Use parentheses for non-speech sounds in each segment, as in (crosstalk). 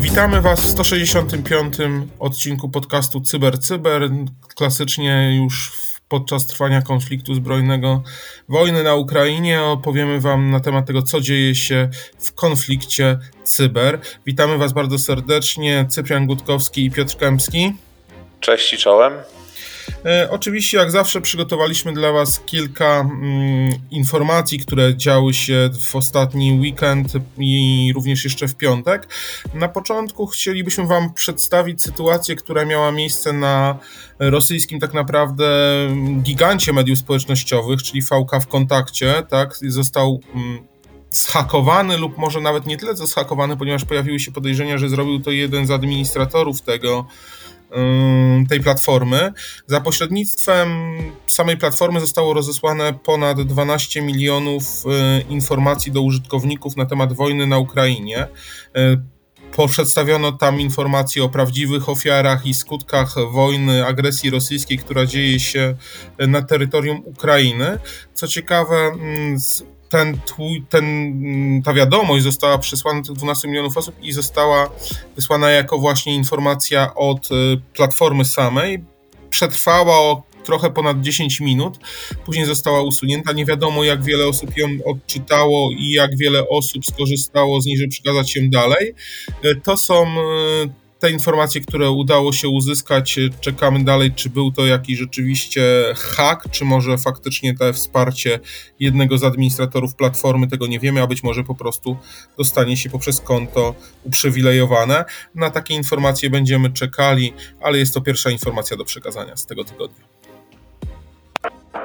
Witamy Was w 165. odcinku podcastu Cyber Cyber. Klasycznie już podczas trwania konfliktu zbrojnego wojny na Ukrainie opowiemy Wam na temat tego, co dzieje się w konflikcie cyber. Witamy Was bardzo serdecznie. Cyprian Gutkowski i Piotr Kępski. Cześć i czołem. E, oczywiście, jak zawsze, przygotowaliśmy dla Was kilka mm, informacji, które działy się w ostatni weekend i również jeszcze w piątek. Na początku chcielibyśmy Wam przedstawić sytuację, która miała miejsce na rosyjskim, tak naprawdę, gigancie mediów społecznościowych, czyli VK w kontakcie. Tak, został. Mm, zhakowany lub może nawet nie tyle co zhakowany, ponieważ pojawiły się podejrzenia, że zrobił to jeden z administratorów tego tej platformy. Za pośrednictwem samej platformy zostało rozesłane ponad 12 milionów y, informacji do użytkowników na temat wojny na Ukrainie. Y, przedstawiono tam informacje o prawdziwych ofiarach i skutkach wojny, agresji rosyjskiej, która dzieje się na terytorium Ukrainy. Co ciekawe, mm, ten, ten, ta wiadomość została przesłana tych 12 milionów osób i została wysłana jako właśnie informacja od y, platformy samej. Przetrwała trochę ponad 10 minut, później została usunięta. Nie wiadomo, jak wiele osób ją odczytało i jak wiele osób skorzystało z niej, żeby przekazać ją dalej. Y, to są y, te informacje, które udało się uzyskać, czekamy dalej, czy był to jakiś rzeczywiście hack, czy może faktycznie to wsparcie jednego z administratorów platformy, tego nie wiemy, a być może po prostu dostanie się poprzez konto uprzywilejowane. Na takie informacje będziemy czekali, ale jest to pierwsza informacja do przekazania z tego tygodnia.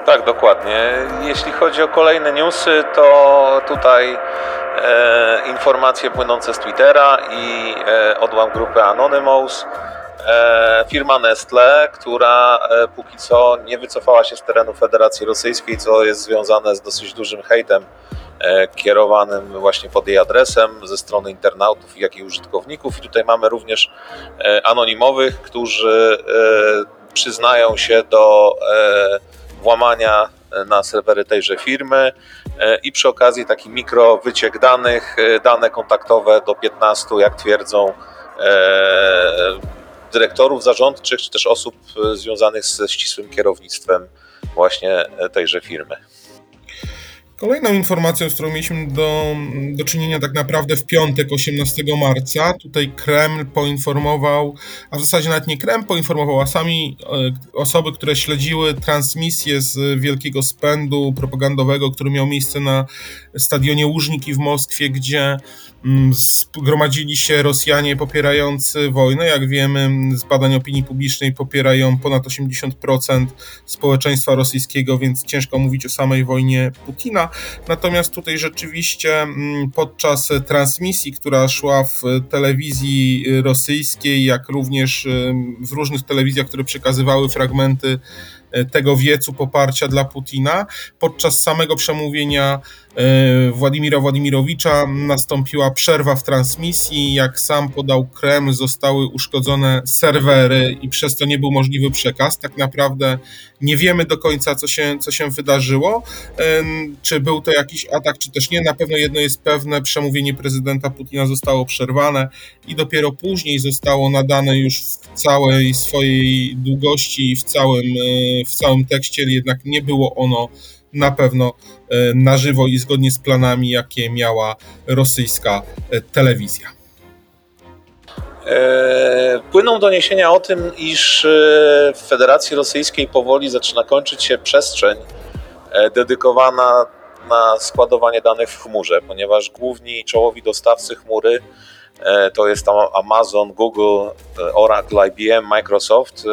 Tak, dokładnie. Jeśli chodzi o kolejne newsy, to tutaj e, informacje płynące z Twittera i e, odłam grupy Anonymous. E, firma Nestle, która e, póki co nie wycofała się z terenu Federacji Rosyjskiej, co jest związane z dosyć dużym hejtem e, kierowanym właśnie pod jej adresem ze strony internautów, jak i użytkowników. I tutaj mamy również e, anonimowych, którzy e, przyznają się do włamania na serwery tejże firmy e, i przy okazji taki mikro wyciek danych, e, dane kontaktowe do 15, jak twierdzą e, dyrektorów zarządczych, czy też osób związanych ze ścisłym kierownictwem właśnie tejże firmy. Kolejną informacją, z którą mieliśmy do, do czynienia tak naprawdę w piątek, 18 marca, tutaj Kreml poinformował, a w zasadzie nawet nie Kreml poinformował, a sami e, osoby, które śledziły transmisję z wielkiego spędu propagandowego, który miał miejsce na stadionie Łużniki w Moskwie, gdzie zgromadzili się Rosjanie popierający wojnę. Jak wiemy, z badań opinii publicznej popierają ponad 80% społeczeństwa rosyjskiego, więc ciężko mówić o samej wojnie Putina. Natomiast tutaj rzeczywiście mm, podczas transmisji, która szła w telewizji rosyjskiej, jak również w różnych telewizjach, które przekazywały fragmenty tego wiecu poparcia dla Putina, podczas samego przemówienia E, Władimira Władimirowicza nastąpiła przerwa w transmisji. Jak sam podał Kreml, zostały uszkodzone serwery i przez to nie był możliwy przekaz. Tak naprawdę nie wiemy do końca, co się, co się wydarzyło. E, czy był to jakiś atak, czy też nie. Na pewno jedno jest pewne: przemówienie prezydenta Putina zostało przerwane i dopiero później zostało nadane już w całej swojej długości i w całym, e, w całym tekście, jednak nie było ono na pewno e, na żywo i zgodnie z planami, jakie miała rosyjska e, telewizja. E, płyną doniesienia o tym, iż w Federacji Rosyjskiej powoli zaczyna kończyć się przestrzeń dedykowana na składowanie danych w chmurze, ponieważ główni czołowi dostawcy chmury to jest tam Amazon, Google, Oracle, IBM, Microsoft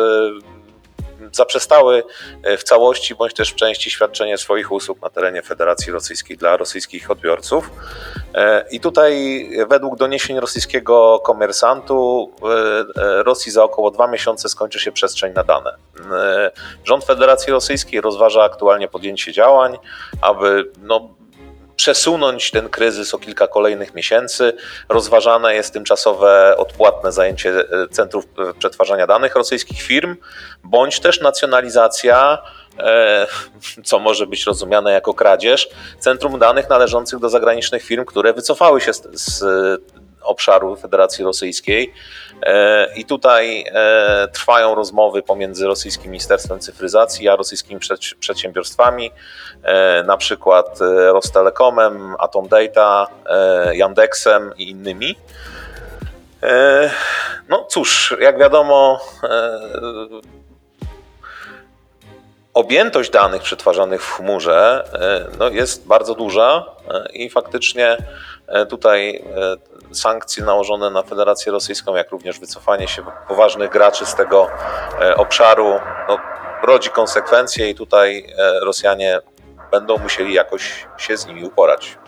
zaprzestały e, w całości bądź też w części świadczenie swoich usług na terenie Federacji Rosyjskiej dla rosyjskich odbiorców. E, I tutaj według doniesień rosyjskiego komersantu e, Rosji za około dwa miesiące skończy się przestrzeń na dane. Rząd Federacji Rosyjskiej rozważa aktualnie podjęcie działań, aby no, przesunąć ten kryzys o kilka kolejnych miesięcy. Rozważane jest tymczasowe odpłatne zajęcie e, centrów e, przetwarzania danych rosyjskich firm, bądź też nacjonalizacja (laughs) co może być rozumiane jako kradzież, centrum danych należących do zagranicznych firm, które wycofały się z, z obszaru Federacji Rosyjskiej. E, I tutaj e, trwają rozmowy pomiędzy rosyjskim Ministerstwem Cyfryzacji a rosyjskimi przedsiębiorstwami, e, na przykład Rostelekomem, Atom Data, Yandexem i innymi. No cóż, jak wiadomo, objętość danych przetwarzanych w chmurze no, jest bardzo duża i faktycznie tutaj sankcje nałożone na Federację Rosyjską, jak również wycofanie się poważnych graczy z tego e, obszaru, no, rodzi konsekwencje i tutaj e, Rosjanie będą musieli jakoś się z nimi uporać.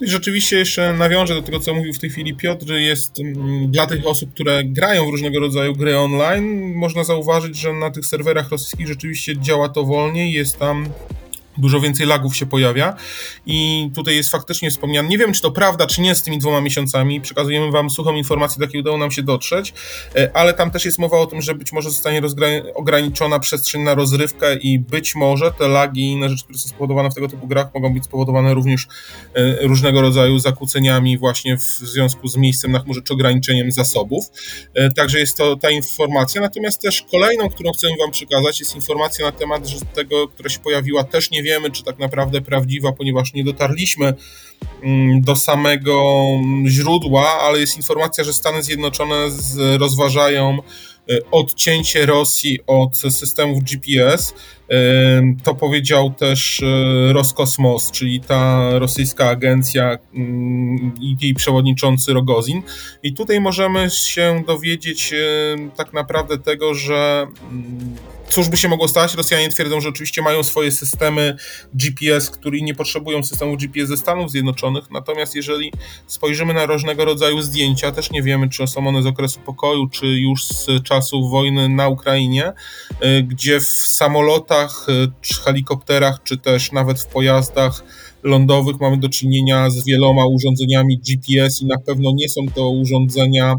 I rzeczywiście jeszcze nawiążę do tego, co mówił w tej chwili Piotr, jest mm, dla tych osób, które grają w różnego rodzaju gry online, można zauważyć, że na tych serwerach rosyjskich rzeczywiście działa to wolniej, jest tam dużo więcej lagów się pojawia. I tutaj jest faktycznie wspomniane, nie wiem czy to prawda, czy nie z tymi dwoma miesiącami, przekazujemy wam suchą informację, do jakiej udało nam się dotrzeć, e, ale tam też jest mowa o tym, że być może zostanie ograniczona przestrzeń na rozrywkę i być może te lagi i inne rzeczy, które są spowodowane w tego typu grach mogą być spowodowane również e, różnego rodzaju zakłóceniami właśnie w związku z miejscem na chmurze czy ograniczeniem zasobów. E, także jest to ta informacja, natomiast też kolejną, którą chcę wam przekazać jest informacja na temat tego, która się pojawiła też nie wiemy, czy tak naprawdę prawdziwa, ponieważ nie dotarliśmy mm, do samego źródła, ale jest informacja, że Stany Zjednoczone rozważają e, odcięcie Rosji od systemów GPS. To powiedział też e, Roskosmos, czyli ta rosyjska agencja mm, i jej przewodniczący Rogozin. I tutaj możemy się dowiedzieć tak naprawdę tego, że mm, Cóż by się mogło stać? Rosjanie twierdzą, że oczywiście mają swoje systemy GPS, które nie potrzebują systemu GPS ze Stanów Zjednoczonych. Natomiast jeżeli spojrzymy na różnego rodzaju zdjęcia, też nie wiemy, czy są one z okresu pokoju, czy już z czasów wojny na Ukrainie, y, gdzie w samolotach, y, czy helikopterach, czy też nawet w pojazdach lądowych mamy do czynienia z wieloma urządzeniami GPS i na pewno nie są to urządzenia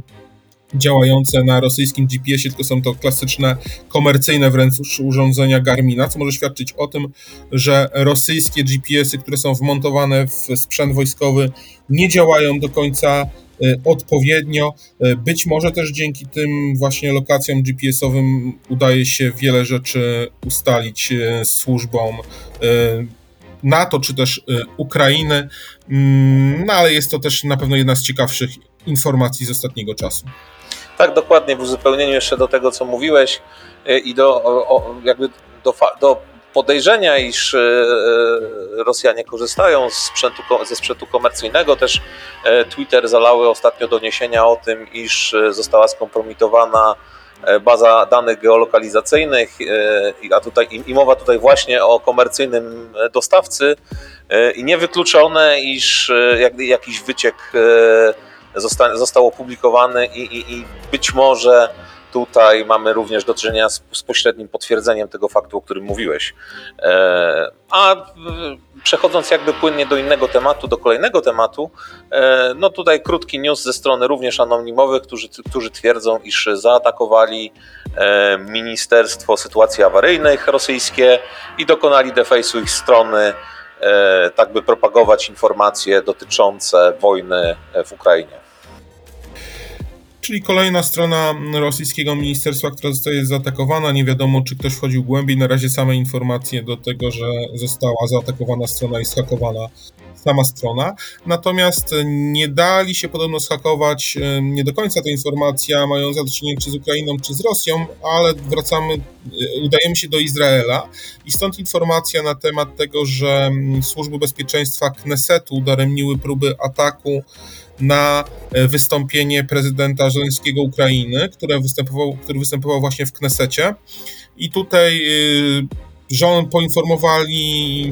działające na rosyjskim GPS-ie, tylko są to klasyczne, komercyjne wręcz urządzenia Garmina, co może świadczyć o tym, że rosyjskie GPS-y, które są wmontowane w sprzęt wojskowy, nie działają do końca y, odpowiednio. Y, być może też dzięki tym właśnie lokacjom GPS-owym udaje się wiele rzeczy ustalić y, służbom NATO czy też Ukrainy, mm, no ale jest to też na pewno jedna z ciekawszych informacji z ostatniego czasu. Tak, dokładnie, w uzupełnieniu jeszcze do tego, co mówiłeś y, i do, o, jakby do, do podejrzenia, iż y, y, Rosjanie korzystają z sprzętu, ze sprzętu komercyjnego. Też Twitter zalały ostatnio doniesienia o tym, iż została skompromitowana baza danych geolokalizacyjnych, a tutaj i mowa tutaj właśnie o komercyjnym dostawcy i niewykluczone, iż jakiś wyciek zosta, został opublikowany i, i, i być może tutaj mamy również do czynienia z, z, pośrednim potwierdzeniem tego faktu, o którym mówiłeś. E, a przechodząc jakby płynnie do innego tematu, do kolejnego tematu, e, no tutaj krótki news ze strony również anonimowych, którzy, którzy twierdzą, iż zaatakowali e, Ministerstwo Sytuacji Awaryjnych rosyjskie i dokonali defejsu ich strony tak by propagować informacje dotyczące wojny w Ukrainie czyli kolejna strona rosyjskiego ministerstwa, która zostaje zaatakowana. Nie wiadomo, czy ktoś wchodził głębiej. Na razie same informacje do tego, że została zaatakowana strona i schakowana sama strona. Natomiast nie dali się podobno schakować nie do końca ta informacja mająca do czynienia czy z Ukrainą, czy z Rosją, ale wracamy, e, udajemy się do Izraela i stąd informacja na temat tego, że służby bezpieczeństwa Knesetu udaremniły próby ataku na e, wystąpienie prezydenta Żeleńskiego Ukrainy, który występował, który występował właśnie w Knesecie. I tutaj Rząd poinformowali,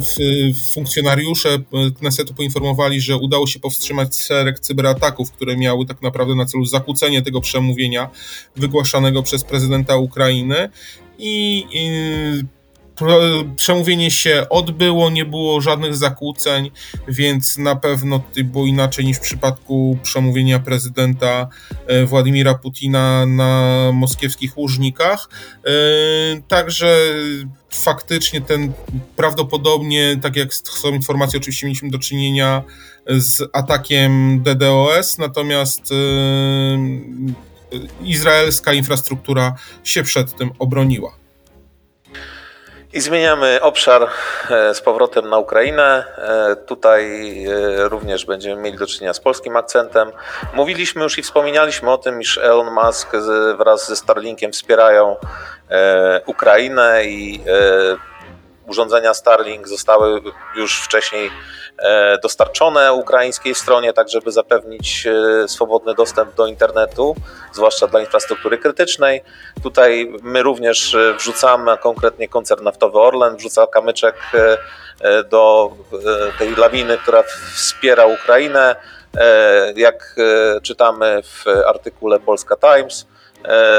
funkcjonariusze e, Knesetu poinformowali, że udało się powstrzymać szereg cyberataków, które miały tak naprawdę na celu zakłócenie tego przemówienia wygłaszanego przez prezydenta Ukrainy. I, i Przemówienie się odbyło, nie było żadnych zakłóceń, więc na pewno było inaczej niż w przypadku przemówienia prezydenta e, Władimira Putina na moskiewskich łużnikach. E, także faktycznie ten prawdopodobnie, tak jak są informacje, oczywiście mieliśmy do czynienia z atakiem DDoS, natomiast e, izraelska infrastruktura się przed tym obroniła. I zmieniamy obszar e, z powrotem na Ukrainę. E, tutaj e, również będziemy mieli do czynienia z polskim akcentem. Mówiliśmy już i wspominaliśmy o tym, iż Elon Musk wraz ze Starlinkiem wspierają Ukrainę i urządzenia Starlink zostały już wcześniej dostarczone ukraińskiej stronie, tak żeby zapewnić e, swobodny dostęp do internetu, zwłaszcza dla infrastruktury krytycznej. Tutaj my również e, wrzucamy, konkretnie koncern naftowy Orlen wrzuca kamyczek do tej lawiny, która wspiera Ukrainę. Jak czytamy w artykule Polska Times, E,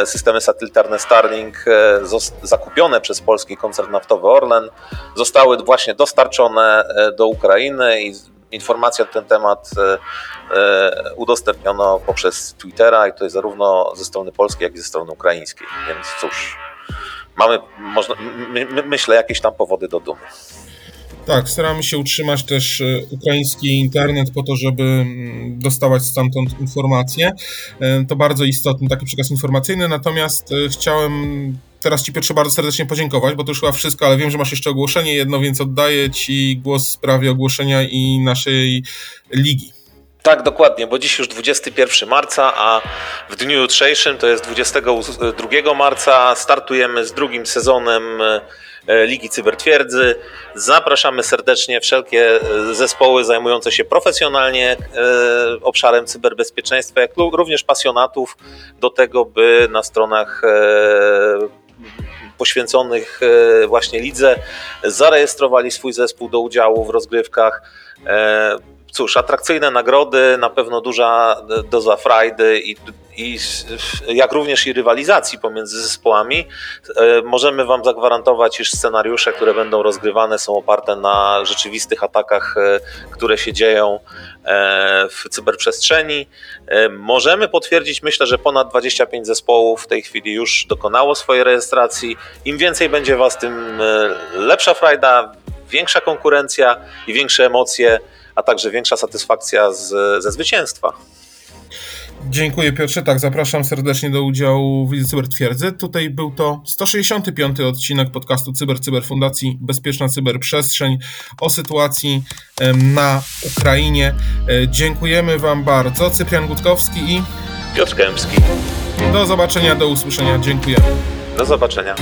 systemy satelitarne Starlink e, zakupione przez polski koncern naftowy Orlen zostały właśnie dostarczone e, do Ukrainy i informacje na ten temat udostępniono poprzez Twittera i to jest zarówno ze strony polskiej, jak i ze strony ukraińskiej. Więc cóż, mamy, można, my, myślę, jakieś tam powody do dumy. Tak, staramy się utrzymać też e, ukraiński internet po to, żeby mm, dostawać stamtąd informacje. E, to bardzo istotny taki przekaz informacyjny, natomiast e, chciałem teraz Ci Piotrze bardzo serdecznie podziękować, bo to już chyba wszystko, ale wiem, że masz jeszcze ogłoszenie jedno, więc oddaję Ci głos w sprawie ogłoszenia i naszej ligi. Tak, dokładnie, bo dziś już 21 marca, a w dniu jutrzejszym, to jest 22 marca, startujemy z drugim sezonem Ligi Cybertwierdzy. Zapraszamy serdecznie wszelkie e, zespoły zajmujące się profesjonalnie e, obszarem cyberbezpieczeństwa, jak również pasjonatów do tego, by na stronach poświęconych właśnie lidze zarejestrowali swój zespół do udziału w rozgrywkach. Cóż, atrakcyjne nagrody, na pewno duża doza frajdy i i jak również i rywalizacji pomiędzy zespołami, e, możemy Wam zagwarantować, iż scenariusze, które będą rozgrywane, są oparte na rzeczywistych atakach, e, które się dzieją e, w cyberprzestrzeni. Możemy potwierdzić, myślę, że ponad 25 zespołów w tej chwili już dokonało swojej rejestracji. Im więcej będzie Was, tym lepsza frajda, większa konkurencja i większe emocje, a także większa satysfakcja z, ze zwycięstwa. Dziękuję Piotrze, tak, zapraszam serdecznie do udziału w Lidze Cybertwierdzy. Tutaj był to 165. odcinek podcastu Cyber Cyber Fundacji Bezpieczna Cyberprzestrzeń o sytuacji na Ukrainie. E, dziękujemy Wam bardzo. Cyprian Gutkowski i Piotr Kępski. Do zobaczenia, do usłyszenia. Dziękujemy. Do zobaczenia.